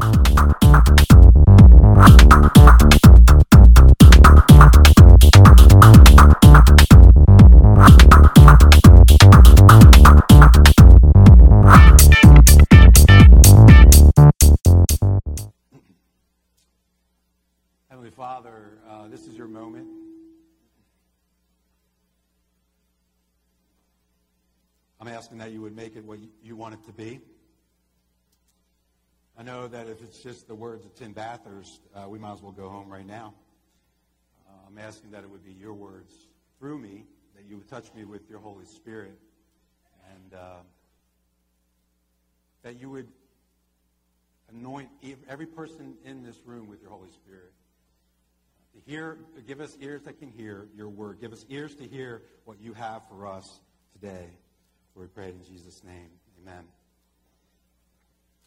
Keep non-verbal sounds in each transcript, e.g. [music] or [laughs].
Uh, asking that you would make it what you want it to be. I know that if it's just the words of Tim Bathurst, uh, we might as well go home right now. Uh, I'm asking that it would be your words through me, that you would touch me with your Holy Spirit, and uh, that you would anoint every person in this room with your Holy Spirit. To hear, give us ears that can hear your word. Give us ears to hear what you have for us today. We pray in Jesus' name. Amen.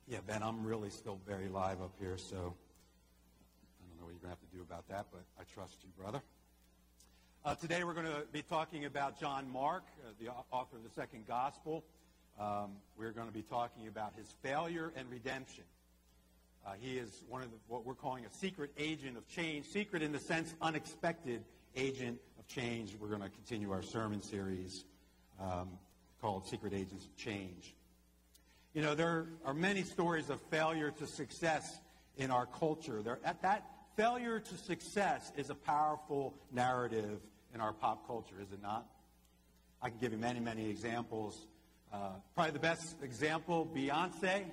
Yeah, Ben, I'm really still very live up here, so I don't know what you're going to have to do about that, but I trust you, brother. Uh, today we're going to be talking about John Mark, uh, the author of the second gospel. Um, we're going to be talking about his failure and redemption. Uh, he is one of the, what we're calling a secret agent of change, secret in the sense unexpected agent of change. We're going to continue our sermon series um, called Secret Agents of Change. You know, there are many stories of failure to success in our culture. There, that failure to success is a powerful narrative in our pop culture, is it not? I can give you many, many examples. Uh, probably the best example, Beyonce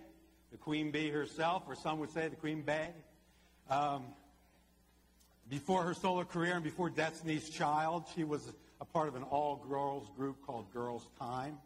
the Queen Bee herself, or some would say the Queen Bee. Um, before her solo career and before Destiny's Child, she was a part of an all-girls group called Girls Tyme.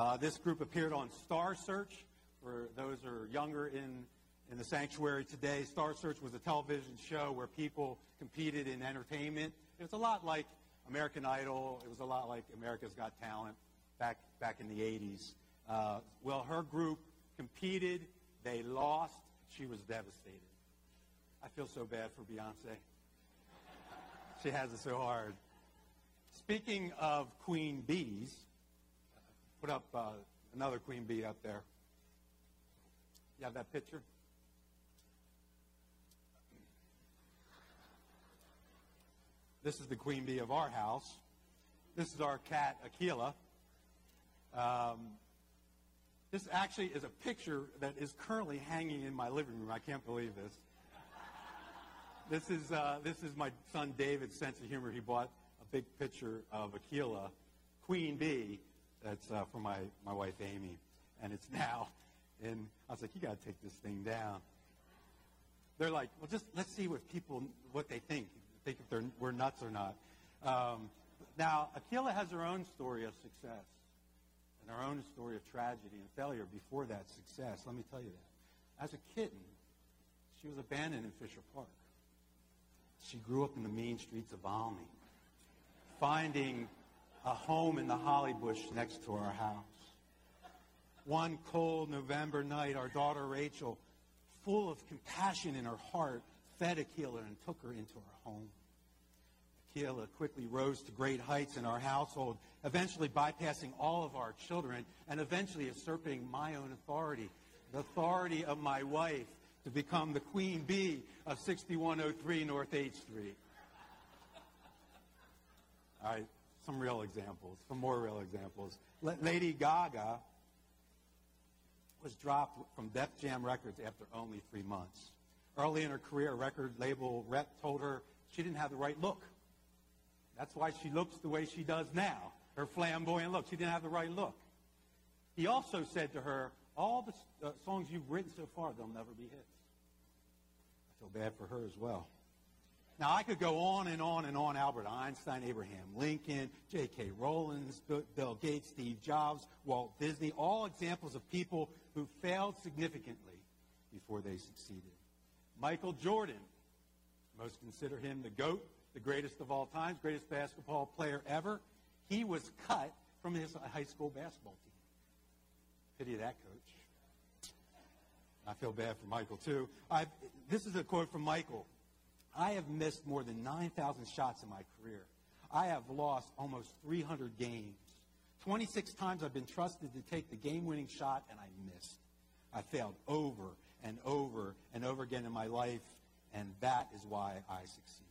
Uh, this group appeared on Star Search. For those who are younger in, in the sanctuary today, Star Search was a television show where people competed in entertainment. It was a lot like American Idol. It was a lot like America's Got Talent back, back in the 80s. Uh, well, her group competed, they lost. She was devastated. I feel so bad for Beyonce. She has it so hard. Speaking of queen bees, put up uh, another queen bee up there. You have that picture? This is the queen bee of our house. This is our cat, Aquila. Um, this actually is a picture that is currently hanging in my living room. I can't believe this. This is, uh, this is my son David's sense of humor. He bought a big picture of Aquila, Queen Bee, that's uh, for my, my wife Amy. And it's [laughs] now. And I was like, you got to take this thing down. They're like, well, just let's see what people, what they think. Think if they're, we're nuts or not. Um, now, Aquila has her own story of success and her own story of tragedy and failure before that success. Let me tell you that. As a kitten, she was abandoned in Fisher Park. She grew up in the mean streets of Valmy, finding a home in the holly bush next to our house. One cold November night, our daughter Rachel, full of compassion in her heart, fed Aquila and took her into her home. Aquila quickly rose to great heights in our household, eventually bypassing all of our children and eventually usurping my own authority, the authority of my wife to become the queen bee of 6103 North H Street. All right, some real examples, some more real examples. Lady Gaga was dropped from Def Jam Records after only three months. Early in her career, a record label rep told her she didn't have the right look. That's why she looks the way she does now, her flamboyant look. She didn't have the right look. He also said to her, all the uh, songs you've written so far, they'll never be hits. I feel bad for her as well. Now, I could go on and on and on. Albert Einstein, Abraham Lincoln, J.K. Rowling, Bill Gates, Steve Jobs, Walt Disney, all examples of people who failed significantly before they succeeded. Michael Jordan, most consider him the GOAT the greatest of all times, greatest basketball player ever. He was cut from his high school basketball team. Pity that coach. I feel bad for Michael, too. I've, this is a quote from Michael. I have missed more than 9,000 shots in my career. I have lost almost 300 games. 26 times I've been trusted to take the game winning shot, and I missed. I failed over and over and over again in my life, and that is why I succeed.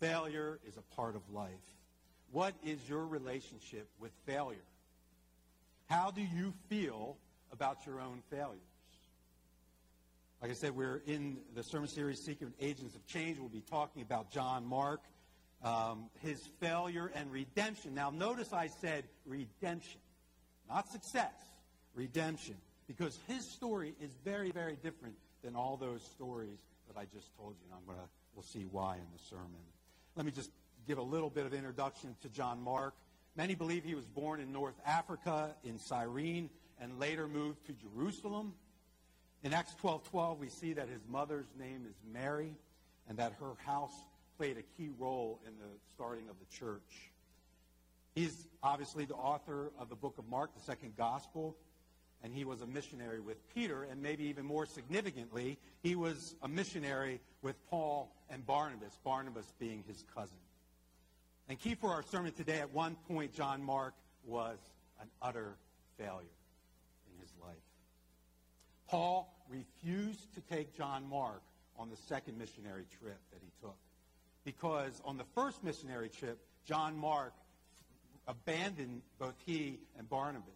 Failure is a part of life. What is your relationship with failure? How do you feel about your own failures? Like I said, we're in the sermon series, Secret Agents of Change. We'll be talking about John Mark, um, his failure and redemption. Now, notice I said redemption, not success, redemption, because his story is very, very different than all those stories that I just told you. And I'm to, we'll see why in the sermon. Let me just give a little bit of introduction to John Mark. Many believe he was born in North Africa, in Cyrene, and later moved to Jerusalem. In Acts 12:12, we see that his mother's name is Mary, and that her house played a key role in the starting of the church. He's obviously the author of the book of Mark, the second gospel, and he was a missionary with Peter, and maybe even more significantly, he was a missionary with Paul and Barnabas, Barnabas being his cousin. And key for our sermon today, at one point, John Mark was an utter failure in his life. Paul refused to take John Mark on the second missionary trip that he took. Because on the first missionary trip, John Mark abandoned both he and Barnabas.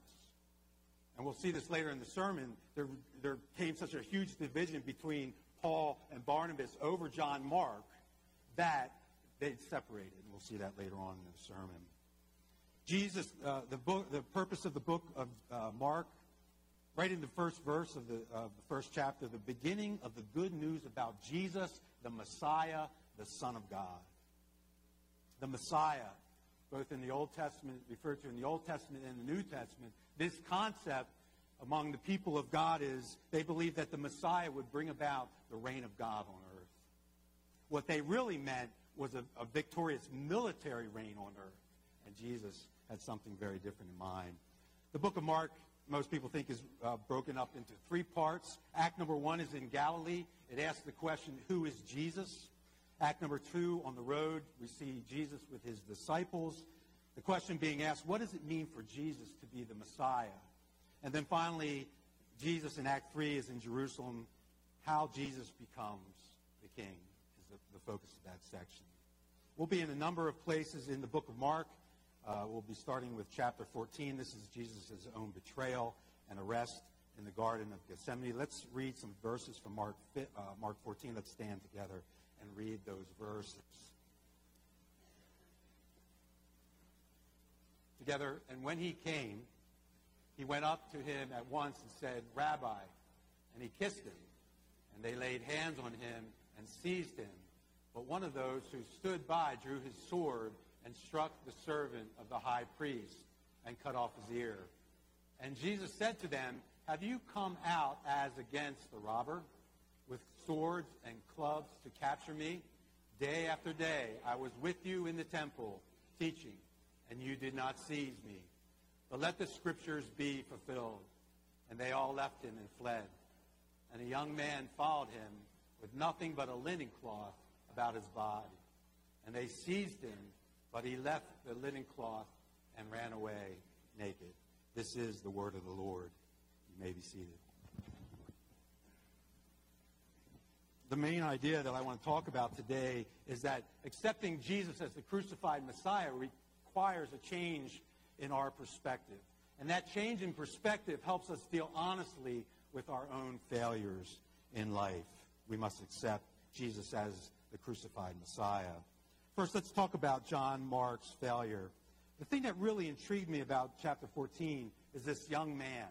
And we'll see this later in the sermon. There, there came such a huge division between Paul and Barnabas over John Mark that they separated. And we'll see that later on in the sermon. Jesus, uh, the, book, the purpose of the book of uh, Mark, right in the first verse of the, the first chapter, the beginning of the good news about Jesus, the Messiah, the Son of God. The Messiah, both in the Old Testament, referred to in the Old Testament and the New Testament, this concept among the people of God is they believe that the Messiah would bring about the reign of God on earth. What they really meant was a, a victorious military reign on earth. And Jesus had something very different in mind. The book of Mark, most people think, is uh, broken up into three parts. Act number one is in Galilee. It asks the question, who is Jesus? Act number two, on the road, we see Jesus with his disciples. The question being asked, what does it mean for Jesus to be the Messiah? And then finally, Jesus in Act 3 is in Jerusalem. How Jesus becomes the king is the, the focus of that section. We'll be in a number of places in the book of Mark. Uh, we'll be starting with chapter 14. This is Jesus' own betrayal and arrest in the Garden of Gethsemane. Let's read some verses from Mark, uh, Mark 14. Let's stand together and read those verses. Together, and when he came, he went up to him at once and said, Rabbi. And he kissed him. And they laid hands on him and seized him. But one of those who stood by drew his sword and struck the servant of the high priest and cut off his ear. And Jesus said to them, Have you come out as against the robber with swords and clubs to capture me? Day after day I was with you in the temple teaching, and you did not seize me. But let the scriptures be fulfilled. And they all left him and fled. And a young man followed him with nothing but a linen cloth about his body. And they seized him, but he left the linen cloth and ran away naked. This is the word of the Lord. You may be seated. The main idea that I want to talk about today is that accepting Jesus as the crucified Messiah requires a change in our perspective. And that change in perspective helps us deal honestly with our own failures in life. We must accept Jesus as the crucified Messiah. First, let's talk about John Mark's failure. The thing that really intrigued me about chapter 14 is this young man.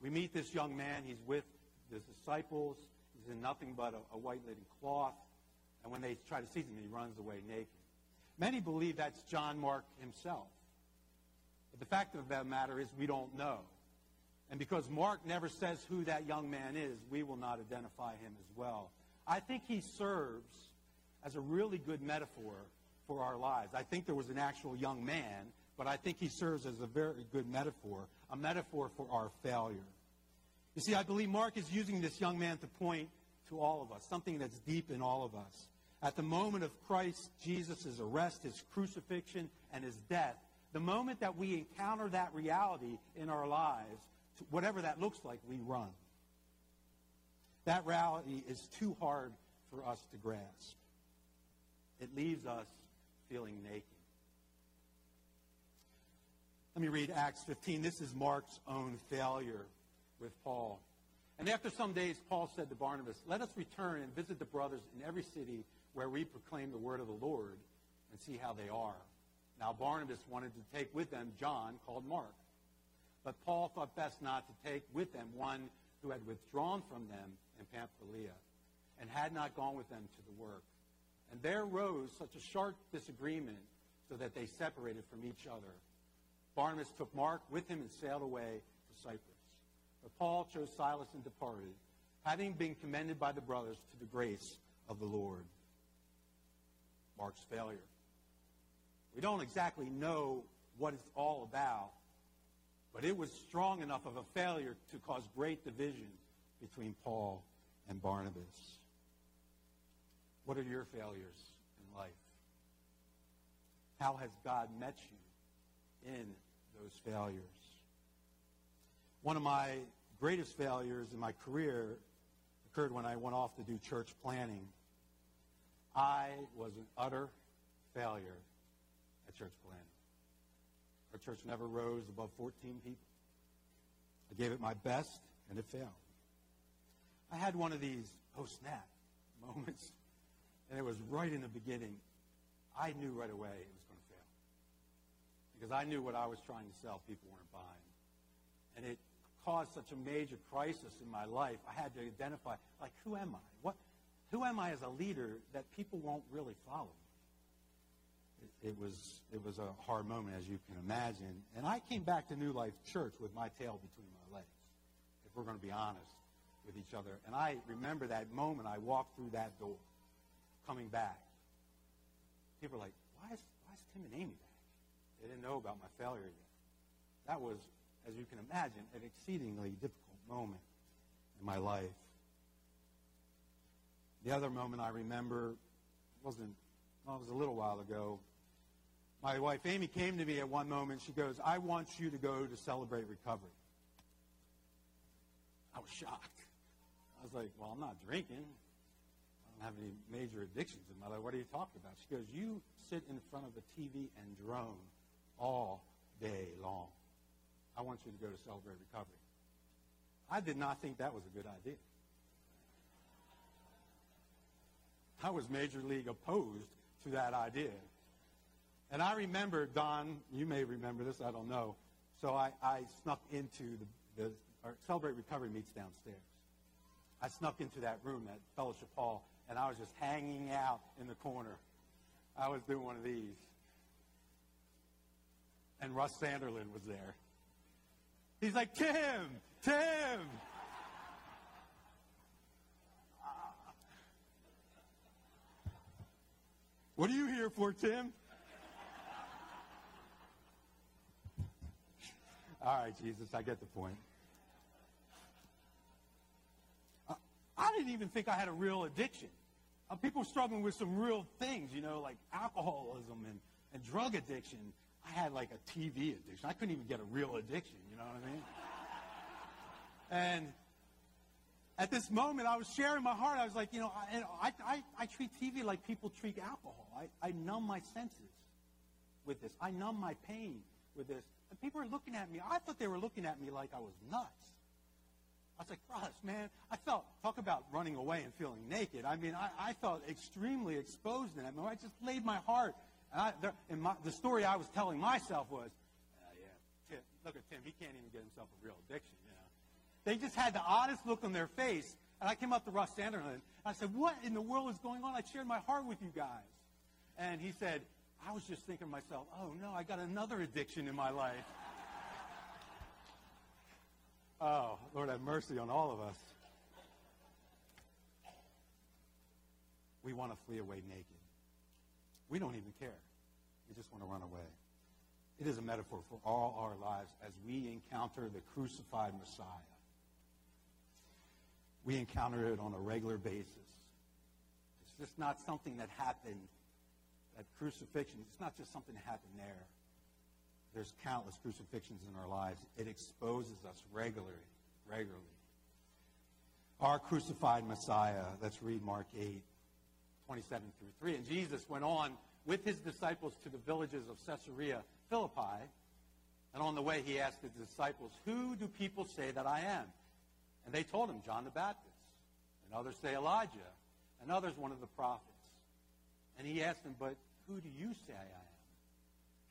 We meet this young man. He's with his disciples. He's in nothing but a, a white linen cloth. And when they try to seize him, he runs away naked. Many believe that's John Mark himself. But the fact of the matter is we don't know. And because Mark never says who that young man is, we will not identify him as well. I think he serves as a really good metaphor for our lives. I think there was an actual young man, but I think he serves as a very good metaphor, a metaphor for our failure. You see, I believe Mark is using this young man to point to all of us, something that's deep in all of us. At the moment of Christ Jesus' arrest, his crucifixion, and his death, the moment that we encounter that reality in our lives, whatever that looks like, we run. That reality is too hard for us to grasp. It leaves us feeling naked. Let me read Acts 15. This is Mark's own failure with Paul. And after some days, Paul said to Barnabas, Let us return and visit the brothers in every city where we proclaim the word of the Lord and see how they are. Now, Barnabas wanted to take with them John, called Mark. But Paul thought best not to take with them one who had withdrawn from them in Pamphylia and had not gone with them to the work. And there arose such a sharp disagreement so that they separated from each other. Barnabas took Mark with him and sailed away to Cyprus. But Paul chose Silas and departed, having been commended by the brothers to the grace of the Lord. Mark's failure. We don't exactly know what it's all about, but it was strong enough of a failure to cause great division between Paul and Barnabas. What are your failures in life? How has God met you in those failures? One of my greatest failures in my career occurred when I went off to do church planting. I was an utter failure at church planting. Our church never rose above 14 people. I gave it my best, and it failed. I had one of these, oh snap, [laughs] moments, and it was right in the beginning. I knew right away it was going to fail. Because I knew what I was trying to sell, people weren't buying. And it caused such a major crisis in my life. I had to identify, like, who am I? What, who am I as a leader that people won't really follow me? it was it was a hard moment, as you can imagine. And I came back to New Life Church with my tail between my legs, if we're going to be honest with each other. And I remember that moment I walked through that door, coming back. People were like, why is, why is Tim and Amy back? They didn't know about my failure yet. That was, as you can imagine, an exceedingly difficult moment in my life. The other moment I remember wasn't, well, it was a little while ago. My wife Amy came to me at one moment. She goes, I want you to go to celebrate recovery. I was shocked. I was like, well, I'm not drinking. Don't have any major addictions in my life. What are you talking about? She goes, you sit in front of a TV and drone all day long. I want you to go to celebrate recovery. I did not think that was a good idea. I was major league opposed to that idea. And I remember, Don, you may remember this, I don't know. So I, I snuck into the, the Celebrate Recovery meets downstairs. I snuck into that room, that fellowship hall, and I was just hanging out in the corner. I was doing one of these. And Russ Sanderlin was there. He's like, Tim, Tim. What are you here for, Tim? All right, Jesus, I get the point. Uh, I didn't even think I had a real addiction. Uh, people struggling with some real things, you know, like alcoholism and, and drug addiction. I had like a TV addiction. I couldn't even get a real addiction, you know what I mean? And at this moment, I was sharing my heart. I was like, you know, I, I, I, treat TV like people treat alcohol. I, I numb my senses with this. I numb my pain with this. And people are looking at me. I thought they were looking at me like I was nuts. I was like, Russ, man, I felt, talk about running away and feeling naked. I mean, I, I felt extremely exposed in that moment. I just laid my heart. And, I, the, and my, the story I was telling myself was, uh, yeah, Tim, look at Tim. He can't even get himself a real addiction, you know. They just had the oddest look on their face. And I came up to Russ. And I said, what in the world is going on? I shared my heart with you guys. And he said, I was just thinking to myself, oh no, I got another addiction in my life. Oh, Lord have mercy on all of us. We want to flee away naked. We don't even care. We just want to run away. It is a metaphor for all our lives as we encounter the crucified Messiah. We encounter it on a regular basis. It's just not something that happened that crucifixion, it's not just something that happened there. There's countless crucifixions in our lives. It exposes us regularly, regularly. our crucified Messiah. Let's read Mark 8, 27 through 3. And Jesus went on with his disciples to the villages of Caesarea Philippi. And on the way, he asked his disciples, Who do people say that I am? And they told him, John the Baptist. And others say Elijah. And others, one of the prophets. And he asked them, But who do you say I am?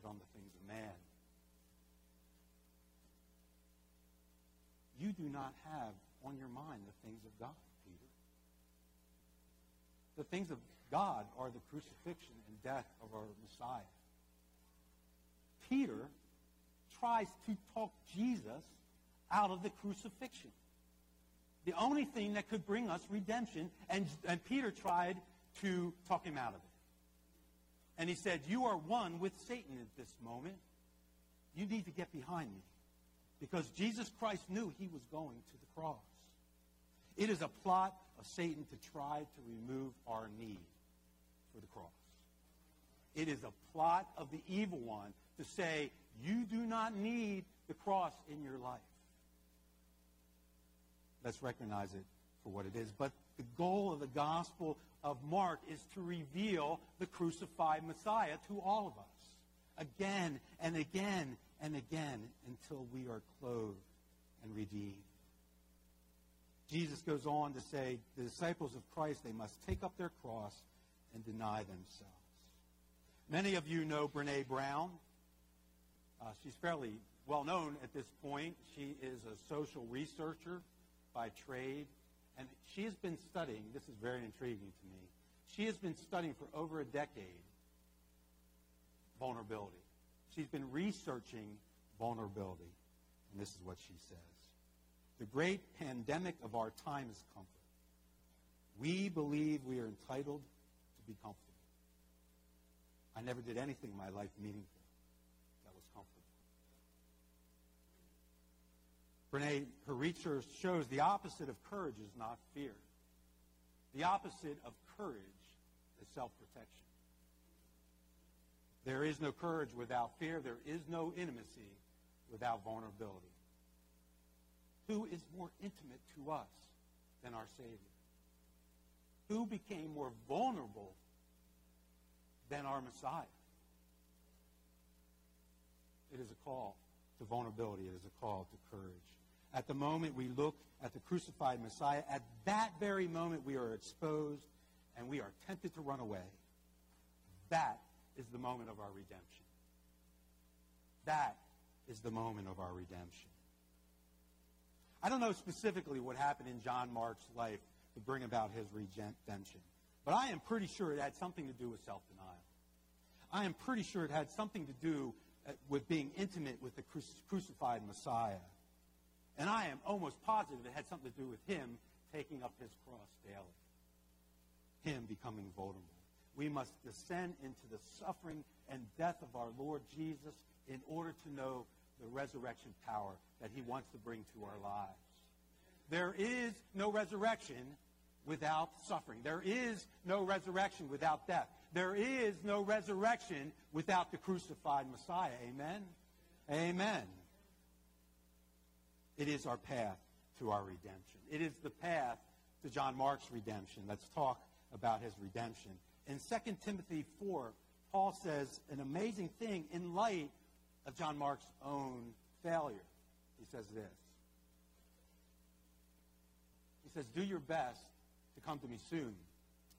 but on the things of man. You do not have on your mind the things of God, Peter. The things of God are the crucifixion and death of our Messiah. Peter tries to talk Jesus out of the crucifixion. The only thing that could bring us redemption, and, and Peter tried to talk him out of it. And he said, You are one with Satan at this moment. You need to get behind me. Because Jesus Christ knew he was going to the cross. It is a plot of Satan to try to remove our need for the cross. It is a plot of the evil one to say, you do not need the cross in your life. Let's recognize it for what it is. But the goal of the Gospel of Mark is to reveal the crucified Messiah to all of us again and again and again until we are clothed and redeemed. Jesus goes on to say, the disciples of Christ, they must take up their cross and deny themselves. Many of you know Brene Brown. Uh, she's fairly well known at this point. She is a social researcher by trade. And she has been studying, this is very intriguing to me, she has been studying for over a decade vulnerability. She's been researching vulnerability. And this is what she says. The great pandemic of our time is comfort. We believe we are entitled to be comfortable. I never did anything in my life meaningful that was comfortable. Brene, her research shows the opposite of courage is not fear. The opposite of courage is self-protection. There is no courage without fear. There is no intimacy without vulnerability. Who is more intimate to us than our Savior? Who became more vulnerable than our Messiah? It is a call to vulnerability. It is a call to courage. At the moment we look at the crucified Messiah, at that very moment we are exposed and we are tempted to run away. That is the moment of our redemption. That is the moment of our redemption. I don't know specifically what happened in John Mark's life to bring about his redemption, but I am pretty sure it had something to do with self denial. I am pretty sure it had something to do uh, with being intimate with the crucified Messiah. And I am almost positive it had something to do with him taking up his cross daily, him becoming vulnerable. We must descend into the suffering and death of our Lord Jesus in order to know the resurrection power that he wants to bring to our lives. There is no resurrection without suffering. There is no resurrection without death. There is no resurrection without the crucified Messiah. Amen? Amen. It is our path to our redemption. It is the path to John Mark's redemption. Let's talk about his redemption. In 2 Timothy 4, Paul says an amazing thing in light of John Mark's own failure. He says this. He says, Do your best to come to me soon.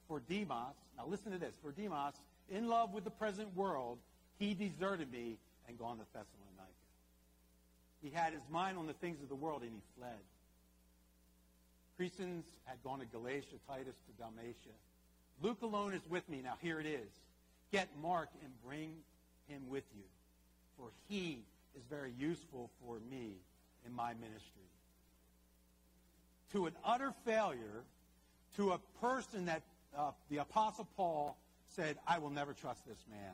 For Demas, now listen to this, for Demas, in love with the present world, he deserted me and gone to Thessalonica. He had his mind on the things of the world and he fled. Crescens had gone to Galatia, Titus to Dalmatia. Luke alone is with me. Now here it is. Get Mark and bring him with you for he is very useful for me in my ministry. to an utter failure to a person that uh, the Apostle Paul said, I will never trust this man,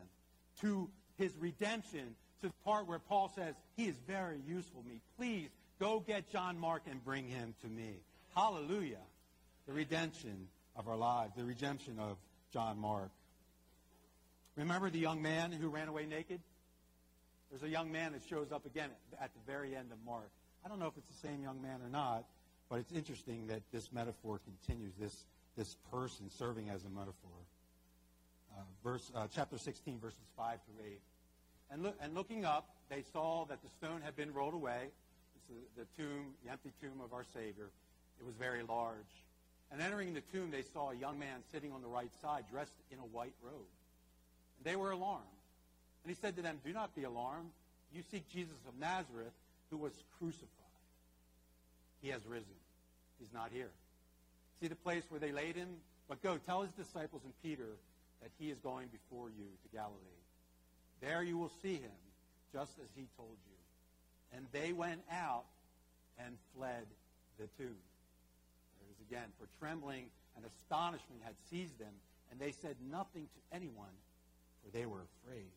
to his redemption, to the part where Paul says, He is very useful to me. Please go get John Mark and bring him to me. Hallelujah. The redemption of our lives, the redemption of John Mark. Remember the young man who ran away naked? There's a young man that shows up again at the very end of Mark. I don't know if it's the same young man or not, but it's interesting that this metaphor continues, this, this person serving as a metaphor. Uh, verse, uh, chapter 16, verses 5 through 8. And, and looking up, they saw that the stone had been rolled away. It's the, the tomb, the empty tomb of our Savior. It was very large. And entering the tomb, they saw a young man sitting on the right side, dressed in a white robe. And they were alarmed. And he said to them, Do not be alarmed. You seek Jesus of Nazareth, who was crucified. He has risen. He's not here. See the place where they laid him? But go, tell his disciples and Peter that he is going before you to Galilee. There you will see him, just as he told you. And they went out and fled the tomb. There it is again. For trembling and astonishment had seized them, and they said nothing to anyone, for they were afraid.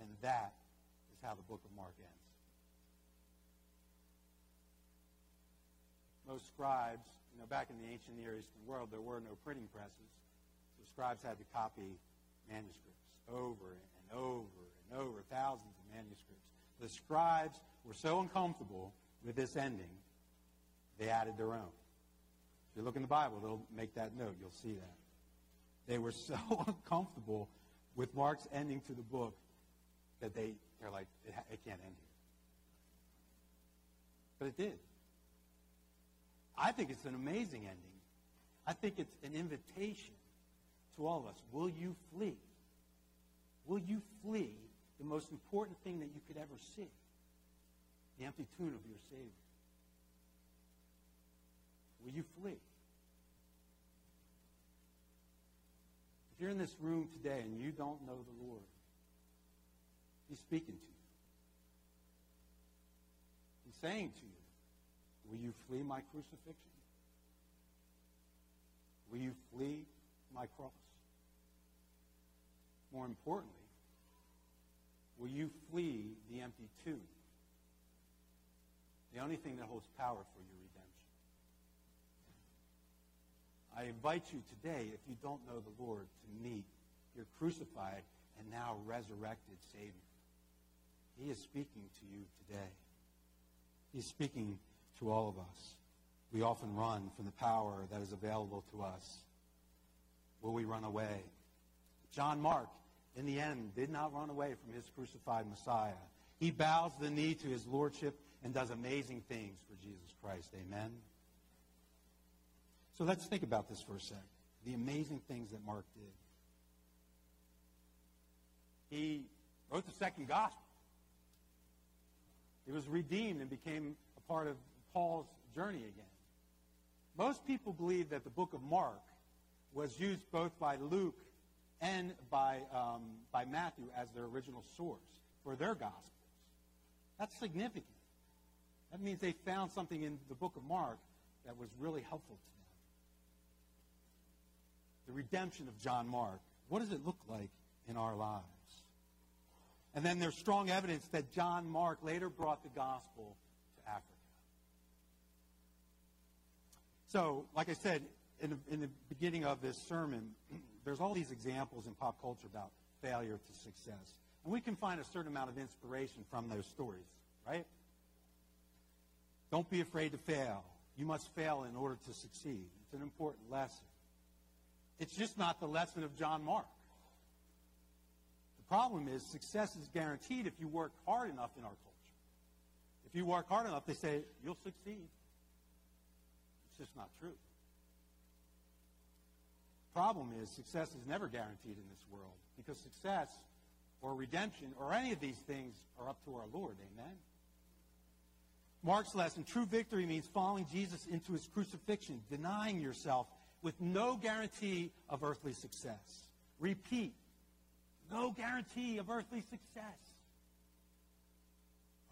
And that is how the book of Mark ends. Most scribes, you know, back in the ancient Near Eastern world, there were no printing presses. So scribes had to copy manuscripts over and over and over, thousands of manuscripts. The scribes were so uncomfortable with this ending, they added their own. If you look in the Bible, they'll make that note. You'll see that. They were so [laughs] uncomfortable with Mark's ending to the book that they, they're like, it, it can't end here. But it did. I think it's an amazing ending. I think it's an invitation to all of us. Will you flee? Will you flee the most important thing that you could ever see? The empty tomb of your Savior. Will you flee? If you're in this room today and you don't know the Lord, He's speaking to you. He's saying to you, Will you flee my crucifixion? Will you flee my cross? More importantly, will you flee the empty tomb? The only thing that holds power for your redemption. I invite you today, if you don't know the Lord, to meet your crucified and now resurrected Savior. He is speaking to you today. He's speaking to all of us. We often run from the power that is available to us. Will we run away? John Mark, in the end, did not run away from his crucified Messiah. He bows the knee to his lordship and does amazing things for Jesus Christ. Amen? So let's think about this for a sec. The amazing things that Mark did. He wrote the second gospel. He was redeemed and became a part of Paul's journey again. Most people believe that the book of Mark was used both by Luke and by, um, by Matthew as their original source for their Gospels. That's significant. That means they found something in the book of Mark that was really helpful to them. The redemption of John Mark. What does it look like in our lives? And then there's strong evidence that John Mark later brought the gospel to Africa. So, like I said in the, in the beginning of this sermon, [clears throat] there's all these examples in pop culture about failure to success. And we can find a certain amount of inspiration from those stories, right? Don't be afraid to fail. You must fail in order to succeed. It's an important lesson. It's just not the lesson of John Mark. The problem is success is guaranteed if you work hard enough in our culture. If you work hard enough, they say you'll succeed It's just not true. Problem is, success is never guaranteed in this world because success or redemption or any of these things are up to our Lord. Amen? Mark's lesson true victory means following Jesus into his crucifixion, denying yourself with no guarantee of earthly success. Repeat no guarantee of earthly success.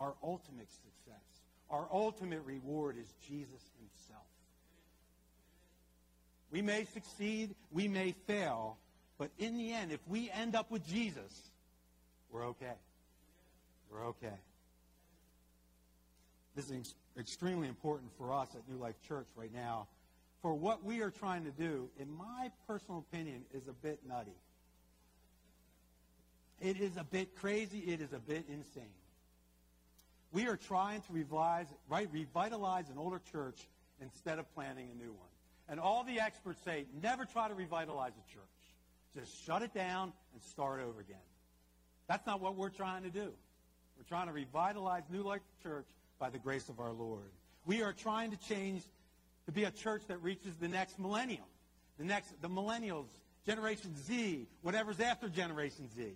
Our ultimate success, our ultimate reward is Jesus himself. We may succeed, we may fail, but in the end, if we end up with Jesus, we're okay. We're okay. This is extremely important for us at New Life Church right now. For what we are trying to do, in my personal opinion, is a bit nutty. It is a bit crazy. It is a bit insane. We are trying to revise, right, revitalize an older church instead of planting a new one. And all the experts say, never try to revitalize a church. Just shut it down and start over again. That's not what we're trying to do. We're trying to revitalize New Life Church by the grace of our Lord. We are trying to change to be a church that reaches the next millennium, the next, the millennials, Generation Z, whatever's after Generation Z.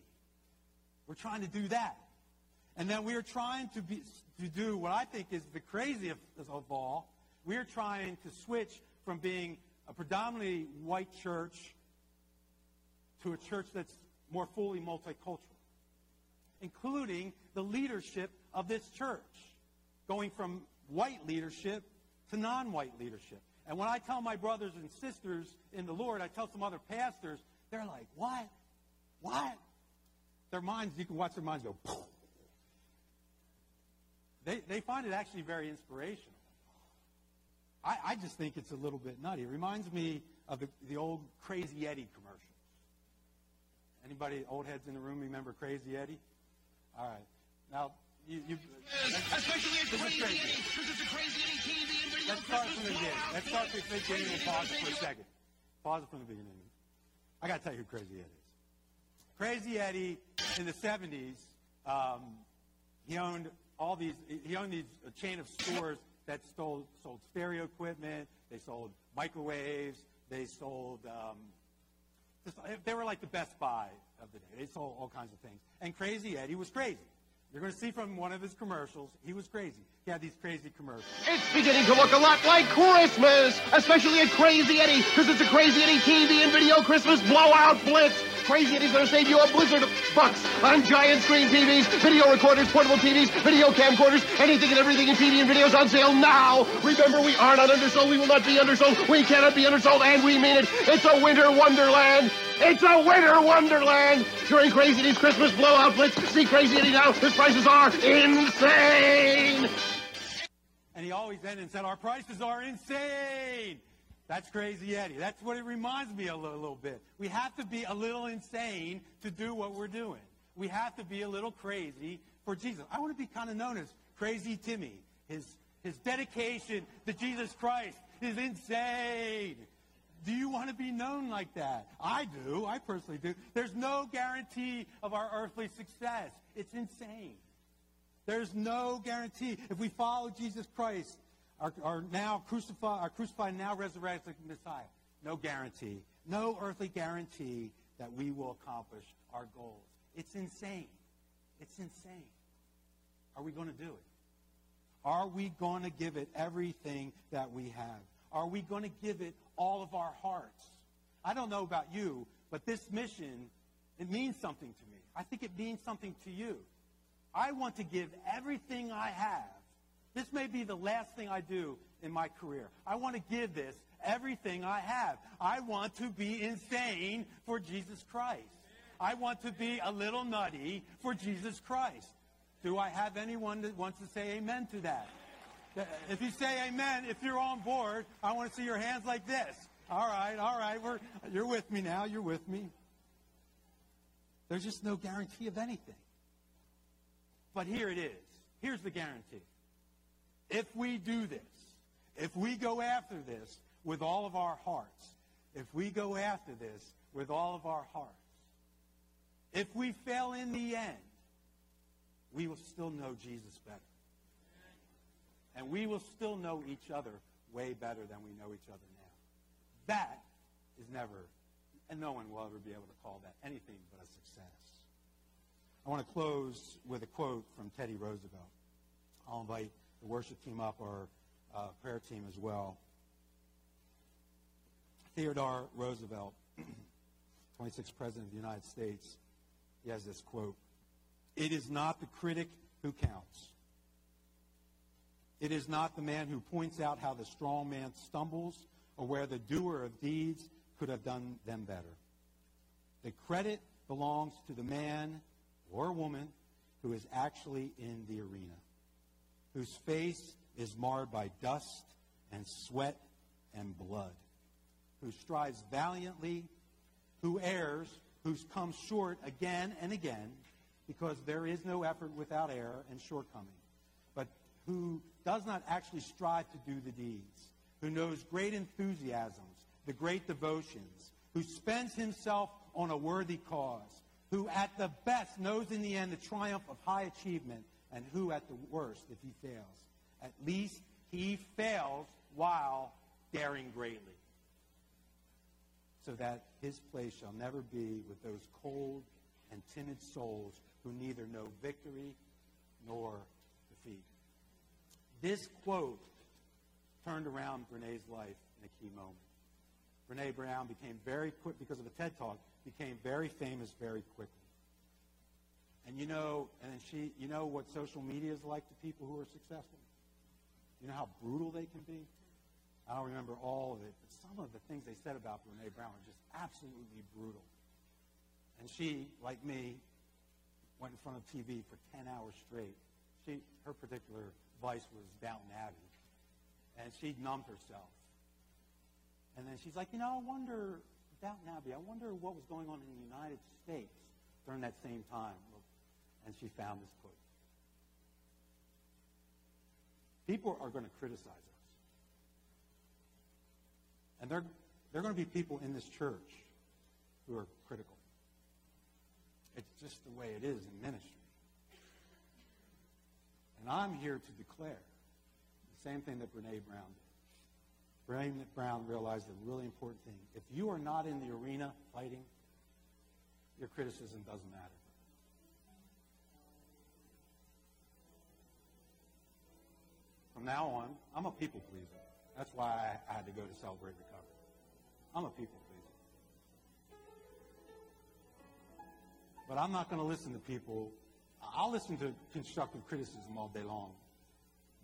We're trying to do that. And then we are trying to, be, to do what I think is the craziest of all. We are trying to switch from being a predominantly white church to a church that's more fully multicultural, including the leadership of this church, going from white leadership to non-white leadership. And when I tell my brothers and sisters in the Lord, I tell some other pastors, they're like, what? What? Their minds, you can watch their minds go, they, they find it actually very inspirational. I, I just think it's a little bit nutty. It reminds me of the, the old Crazy Eddie commercials. Anybody, old heads in the room, remember Crazy Eddie? All right. Now, you, you, Especially at Crazy Eddie, because it's a Crazy Eddie TV and video let's start from the beginning. Let's start from the beginning and pause it for a second. Pause it from the beginning. I got to tell you who Crazy Eddie is. Crazy Eddie in the 70s, um, he owned all these, he owned these a chain of stores that stole, sold stereo equipment, they sold microwaves, they sold, um, they were like the Best Buy of the day. They sold all kinds of things. And Crazy Eddie was crazy. You're going to see from one of his commercials, he was crazy. He had these crazy commercials. It's beginning to look a lot like Christmas, especially at Crazy Eddie, because it's a Crazy Eddie TV and video Christmas blowout blitz. Crazy Eddie's going to save you a blizzard of bucks on giant screen TVs, video recorders, portable TVs, video camcorders, anything and everything in TV and videos on sale now. Remember, we are not undersold. We will not be undersold. We cannot be undersold, and we mean it. It's a winter wonderland. It's a winter wonderland during Crazy Eddie's Christmas blowout blitz. See Crazy Eddie now. His prices are insane. And he always ended and said, Our prices are insane. That's Crazy Eddie. That's what it reminds me a little, little bit. We have to be a little insane to do what we're doing. We have to be a little crazy for Jesus. I want to be kind of known as Crazy Timmy. His, his dedication to Jesus Christ is insane. Do you want to be known like that? I do. I personally do. There's no guarantee of our earthly success. It's insane. There's no guarantee. If we follow Jesus Christ, our, our now crucified, our crucified, now resurrected Messiah, no guarantee. No earthly guarantee that we will accomplish our goals. It's insane. It's insane. Are we going to do it? Are we going to give it everything that we have? Are we going to give it all of our hearts? I don't know about you, but this mission, it means something to me. I think it means something to you. I want to give everything I have. This may be the last thing I do in my career. I want to give this everything I have. I want to be insane for Jesus Christ. I want to be a little nutty for Jesus Christ. Do I have anyone that wants to say amen to that? If you say amen, if you're on board, I want to see your hands like this. All right, all right, we're, you're with me now. You're with me. There's just no guarantee of anything. But here it is. Here's the guarantee. If we do this, if we go after this with all of our hearts, if we go after this with all of our hearts, if we fail in the end, we will still know Jesus better. And we will still know each other way better than we know each other now. That is never, and no one will ever be able to call that anything but a success. I want to close with a quote from Teddy Roosevelt. I'll invite the worship team up, our uh, prayer team as well. Theodore Roosevelt, [clears throat] 26th President of the United States, he has this quote It is not the critic who counts. It is not the man who points out how the strong man stumbles or where the doer of deeds could have done them better. The credit belongs to the man or woman who is actually in the arena, whose face is marred by dust and sweat and blood, who strives valiantly, who errs, who's come short again and again, because there is no effort without error and shortcoming, but who does not actually strive to do the deeds, who knows great enthusiasms, the great devotions, who spends himself on a worthy cause, who at the best knows in the end the triumph of high achievement, and who at the worst, if he fails, at least he fails while daring greatly, so that his place shall never be with those cold and timid souls who neither know victory nor defeat. This quote turned around Brene's life in a key moment. Brene Brown became very quick, because of a TED Talk, became very famous very quickly. And you know, and she, you know what social media is like to people who are successful? You know how brutal they can be? I don't remember all of it, but some of the things they said about Brene Brown are just absolutely brutal. And she, like me, went in front of TV for 10 hours straight. She, her particular vice was Downton Abbey. And she numbed herself. And then she's like, you know, I wonder, Downton Abbey, I wonder what was going on in the United States during that same time. And she found this quote. People are going to criticize us. And there, there are going to be people in this church who are critical. It's just the way it is in ministry. And I'm here to declare the same thing that Brene Brown did. Brene Brown realized a really important thing. If you are not in the arena fighting, your criticism doesn't matter. From now on, I'm a people pleaser. That's why I had to go to celebrate recovery. I'm a people pleaser. But I'm not going to listen to people. I'll listen to constructive criticism all day long.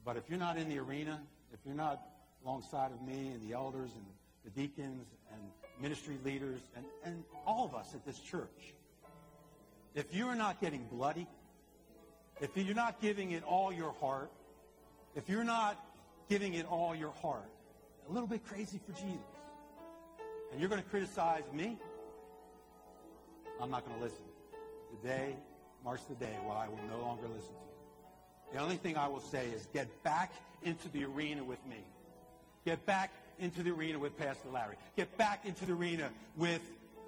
But if you're not in the arena, if you're not alongside of me and the elders and the deacons and ministry leaders and, and all of us at this church, if you're not getting bloody, if you're not giving it all your heart, if you're not giving it all your heart, a little bit crazy for Jesus, and you're going to criticize me, I'm not going to listen. Today marks the day where I will no longer listen to you. The only thing I will say is get back into the arena with me. Get back into the arena with Pastor Larry. Get back into the arena with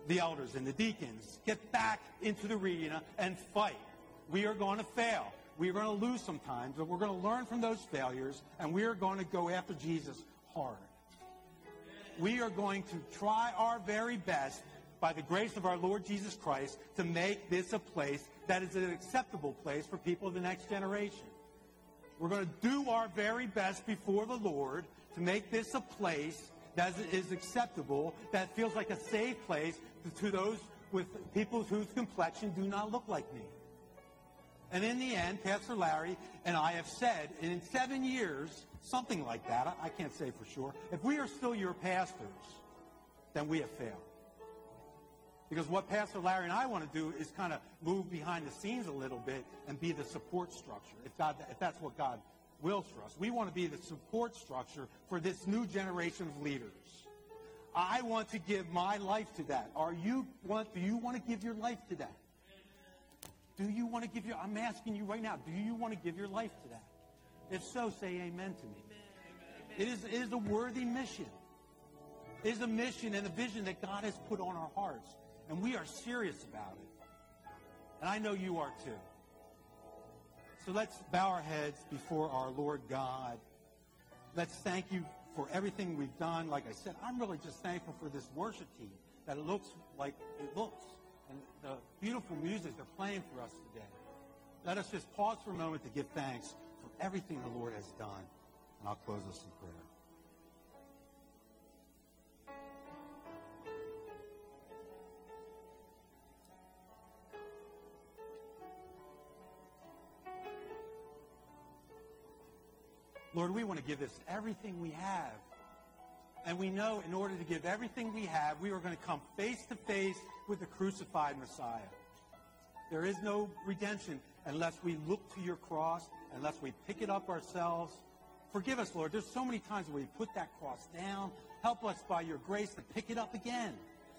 the elders and the deacons. Get back into the arena and fight. We are going to fail. We are going to lose sometimes, but we're going to learn from those failures, and we are going to go after Jesus hard. We are going to try our very best by the grace of our Lord Jesus Christ to make this a place that is an acceptable place for people of the next generation. We're going to do our very best before the Lord to make this a place that is acceptable, that feels like a safe place to those with people whose complexion do not look like me. And in the end, Pastor Larry and I have said, and in seven years, something like that, I can't say for sure, if we are still your pastors, then we have failed. Because what Pastor Larry and I want to do is kind of move behind the scenes a little bit and be the support structure, if, God, if that's what God wills for us. We want to be the support structure for this new generation of leaders. I want to give my life to that. Are you want, do you want to give your life to that? Do you want to give your, I'm asking you right now, do you want to give your life to that? If so, say amen to me. It is, it is a worthy mission. It is a mission and a vision that God has put on our hearts. And we are serious about it. And I know you are too. So let's bow our heads before our Lord God. Let's thank you for everything we've done. Like I said, I'm really just thankful for this worship team that it looks like it looks and the beautiful music they're playing for us today. Let us just pause for a moment to give thanks for everything the Lord has done. And I'll close this in prayer. Lord, we want to give this everything we have And we know in order to give everything we have, we are going to come face to face with the crucified Messiah. There is no redemption unless we look to your cross, unless we pick it up ourselves. Forgive us, Lord. There's so many times where we put that cross down. Help us by your grace to pick it up again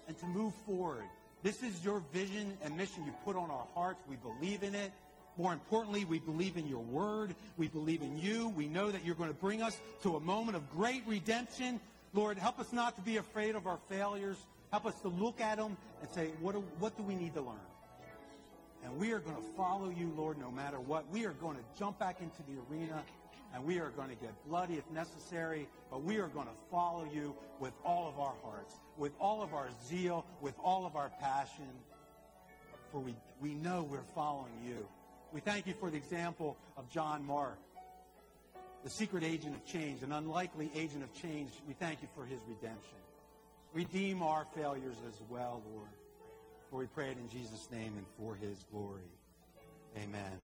and to move forward. This is your vision and mission you put on our hearts. We believe in it. More importantly, we believe in your word. We believe in you. We know that you're going to bring us to a moment of great redemption. Lord, help us not to be afraid of our failures. Help us to look at them and say, what do, what do we need to learn? And we are going to follow you, Lord, no matter what. We are going to jump back into the arena and we are going to get bloody if necessary, but we are going to follow you with all of our hearts, with all of our zeal, with all of our passion, for we, we know we're following you. We thank you for the example of John Mark, the secret agent of change, an unlikely agent of change, we thank you for his redemption. Redeem our failures as well, Lord. For we pray it in Jesus' name and for his glory. Amen.